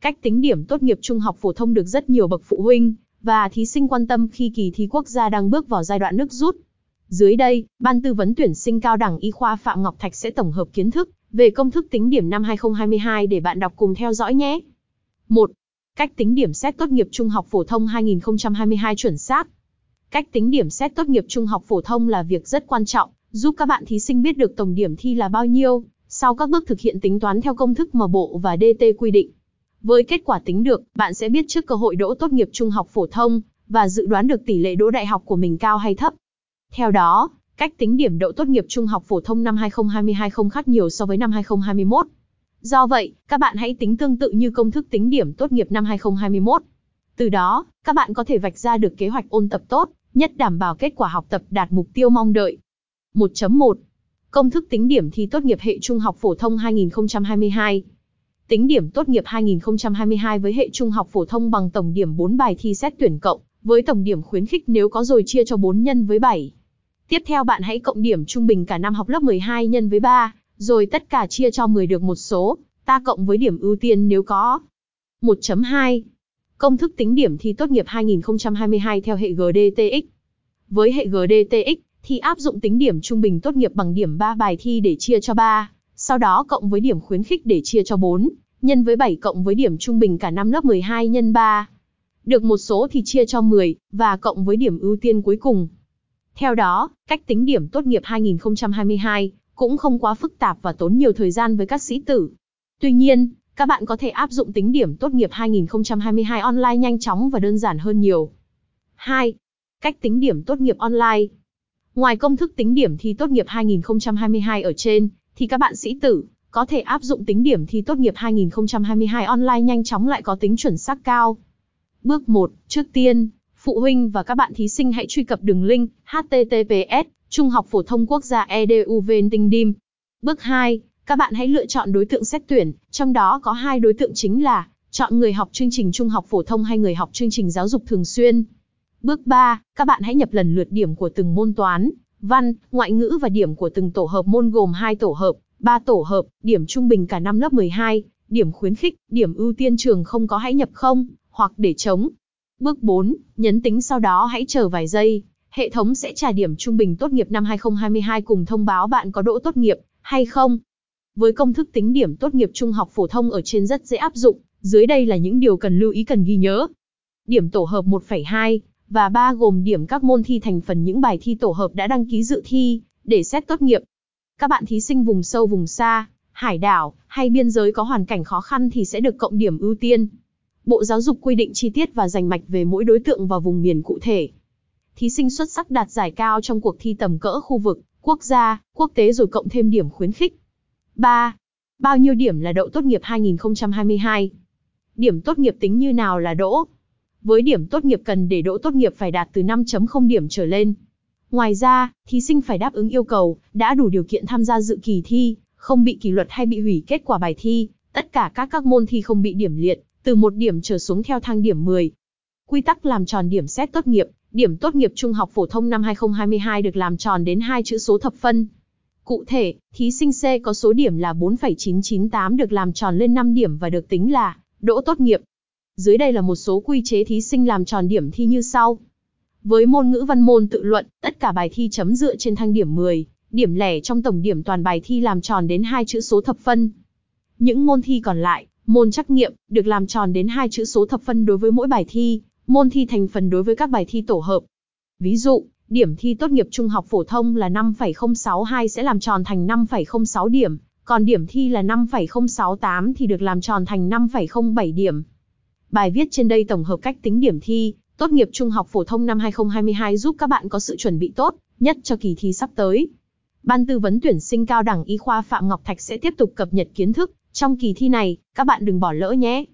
Cách tính điểm tốt nghiệp trung học phổ thông được rất nhiều bậc phụ huynh và thí sinh quan tâm khi kỳ thi quốc gia đang bước vào giai đoạn nước rút. Dưới đây, Ban tư vấn tuyển sinh cao đẳng y khoa Phạm Ngọc Thạch sẽ tổng hợp kiến thức về công thức tính điểm năm 2022 để bạn đọc cùng theo dõi nhé. 1. Cách tính điểm xét tốt nghiệp trung học phổ thông 2022 chuẩn xác. Cách tính điểm xét tốt nghiệp trung học phổ thông là việc rất quan trọng, giúp các bạn thí sinh biết được tổng điểm thi là bao nhiêu, sau các bước thực hiện tính toán theo công thức mà Bộ và DT quy định. Với kết quả tính được, bạn sẽ biết trước cơ hội đỗ tốt nghiệp trung học phổ thông và dự đoán được tỷ lệ đỗ đại học của mình cao hay thấp. Theo đó, cách tính điểm đậu tốt nghiệp trung học phổ thông năm 2022 không khác nhiều so với năm 2021. Do vậy, các bạn hãy tính tương tự như công thức tính điểm tốt nghiệp năm 2021. Từ đó, các bạn có thể vạch ra được kế hoạch ôn tập tốt, nhất đảm bảo kết quả học tập đạt mục tiêu mong đợi. 1.1 Công thức tính điểm thi tốt nghiệp hệ trung học phổ thông 2022 Tính điểm tốt nghiệp 2022 với hệ trung học phổ thông bằng tổng điểm 4 bài thi xét tuyển cộng, với tổng điểm khuyến khích nếu có rồi chia cho 4 nhân với 7. Tiếp theo bạn hãy cộng điểm trung bình cả năm học lớp 12 nhân với 3, rồi tất cả chia cho 10 được một số, ta cộng với điểm ưu tiên nếu có. 1.2 Công thức tính điểm thi tốt nghiệp 2022 theo hệ GDTX. Với hệ GDTX, thì áp dụng tính điểm trung bình tốt nghiệp bằng điểm 3 bài thi để chia cho 3, sau đó cộng với điểm khuyến khích để chia cho 4, nhân với 7 cộng với điểm trung bình cả năm lớp 12 nhân 3. Được một số thì chia cho 10, và cộng với điểm ưu tiên cuối cùng. Theo đó, cách tính điểm tốt nghiệp 2022 cũng không quá phức tạp và tốn nhiều thời gian với các sĩ tử. Tuy nhiên, các bạn có thể áp dụng tính điểm tốt nghiệp 2022 online nhanh chóng và đơn giản hơn nhiều. 2. Cách tính điểm tốt nghiệp online. Ngoài công thức tính điểm thi tốt nghiệp 2022 ở trên, thì các bạn sĩ tử có thể áp dụng tính điểm thi tốt nghiệp 2022 online nhanh chóng lại có tính chuẩn xác cao. Bước 1, trước tiên, phụ huynh và các bạn thí sinh hãy truy cập đường link https Trung học phổ thông quốc gia EDU Tinh Dim. Bước 2, các bạn hãy lựa chọn đối tượng xét tuyển, trong đó có hai đối tượng chính là chọn người học chương trình trung học phổ thông hay người học chương trình giáo dục thường xuyên. Bước 3, các bạn hãy nhập lần lượt điểm của từng môn toán, văn, ngoại ngữ và điểm của từng tổ hợp môn gồm hai tổ hợp, 3 tổ hợp, điểm trung bình cả năm lớp 12, điểm khuyến khích, điểm ưu tiên trường không có hãy nhập không, hoặc để trống. Bước 4, nhấn tính sau đó hãy chờ vài giây, hệ thống sẽ trả điểm trung bình tốt nghiệp năm 2022 cùng thông báo bạn có đỗ tốt nghiệp hay không. Với công thức tính điểm tốt nghiệp trung học phổ thông ở trên rất dễ áp dụng, dưới đây là những điều cần lưu ý cần ghi nhớ. Điểm tổ hợp 1,2 và 3 gồm điểm các môn thi thành phần những bài thi tổ hợp đã đăng ký dự thi để xét tốt nghiệp. Các bạn thí sinh vùng sâu vùng xa, hải đảo hay biên giới có hoàn cảnh khó khăn thì sẽ được cộng điểm ưu tiên. Bộ Giáo dục quy định chi tiết và rành mạch về mỗi đối tượng và vùng miền cụ thể. Thí sinh xuất sắc đạt giải cao trong cuộc thi tầm cỡ khu vực, quốc gia, quốc tế rồi cộng thêm điểm khuyến khích. 3. Bao nhiêu điểm là đậu tốt nghiệp 2022? Điểm tốt nghiệp tính như nào là đỗ? Với điểm tốt nghiệp cần để đỗ tốt nghiệp phải đạt từ 5.0 điểm trở lên. Ngoài ra, thí sinh phải đáp ứng yêu cầu, đã đủ điều kiện tham gia dự kỳ thi, không bị kỷ luật hay bị hủy kết quả bài thi, tất cả các các môn thi không bị điểm liệt, từ một điểm trở xuống theo thang điểm 10. Quy tắc làm tròn điểm xét tốt nghiệp, điểm tốt nghiệp trung học phổ thông năm 2022 được làm tròn đến hai chữ số thập phân. Cụ thể, thí sinh C có số điểm là 4,998 được làm tròn lên 5 điểm và được tính là đỗ tốt nghiệp. Dưới đây là một số quy chế thí sinh làm tròn điểm thi như sau. Với môn ngữ văn môn tự luận, tất cả bài thi chấm dựa trên thang điểm 10, điểm lẻ trong tổng điểm toàn bài thi làm tròn đến hai chữ số thập phân. Những môn thi còn lại, môn trắc nghiệm, được làm tròn đến hai chữ số thập phân đối với mỗi bài thi, môn thi thành phần đối với các bài thi tổ hợp. Ví dụ, điểm thi tốt nghiệp trung học phổ thông là 5,062 sẽ làm tròn thành 5,06 điểm, còn điểm thi là 5,068 thì được làm tròn thành 5,07 điểm. Bài viết trên đây tổng hợp cách tính điểm thi, tốt nghiệp trung học phổ thông năm 2022 giúp các bạn có sự chuẩn bị tốt nhất cho kỳ thi sắp tới. Ban tư vấn tuyển sinh cao đẳng y khoa Phạm Ngọc Thạch sẽ tiếp tục cập nhật kiến thức trong kỳ thi này, các bạn đừng bỏ lỡ nhé.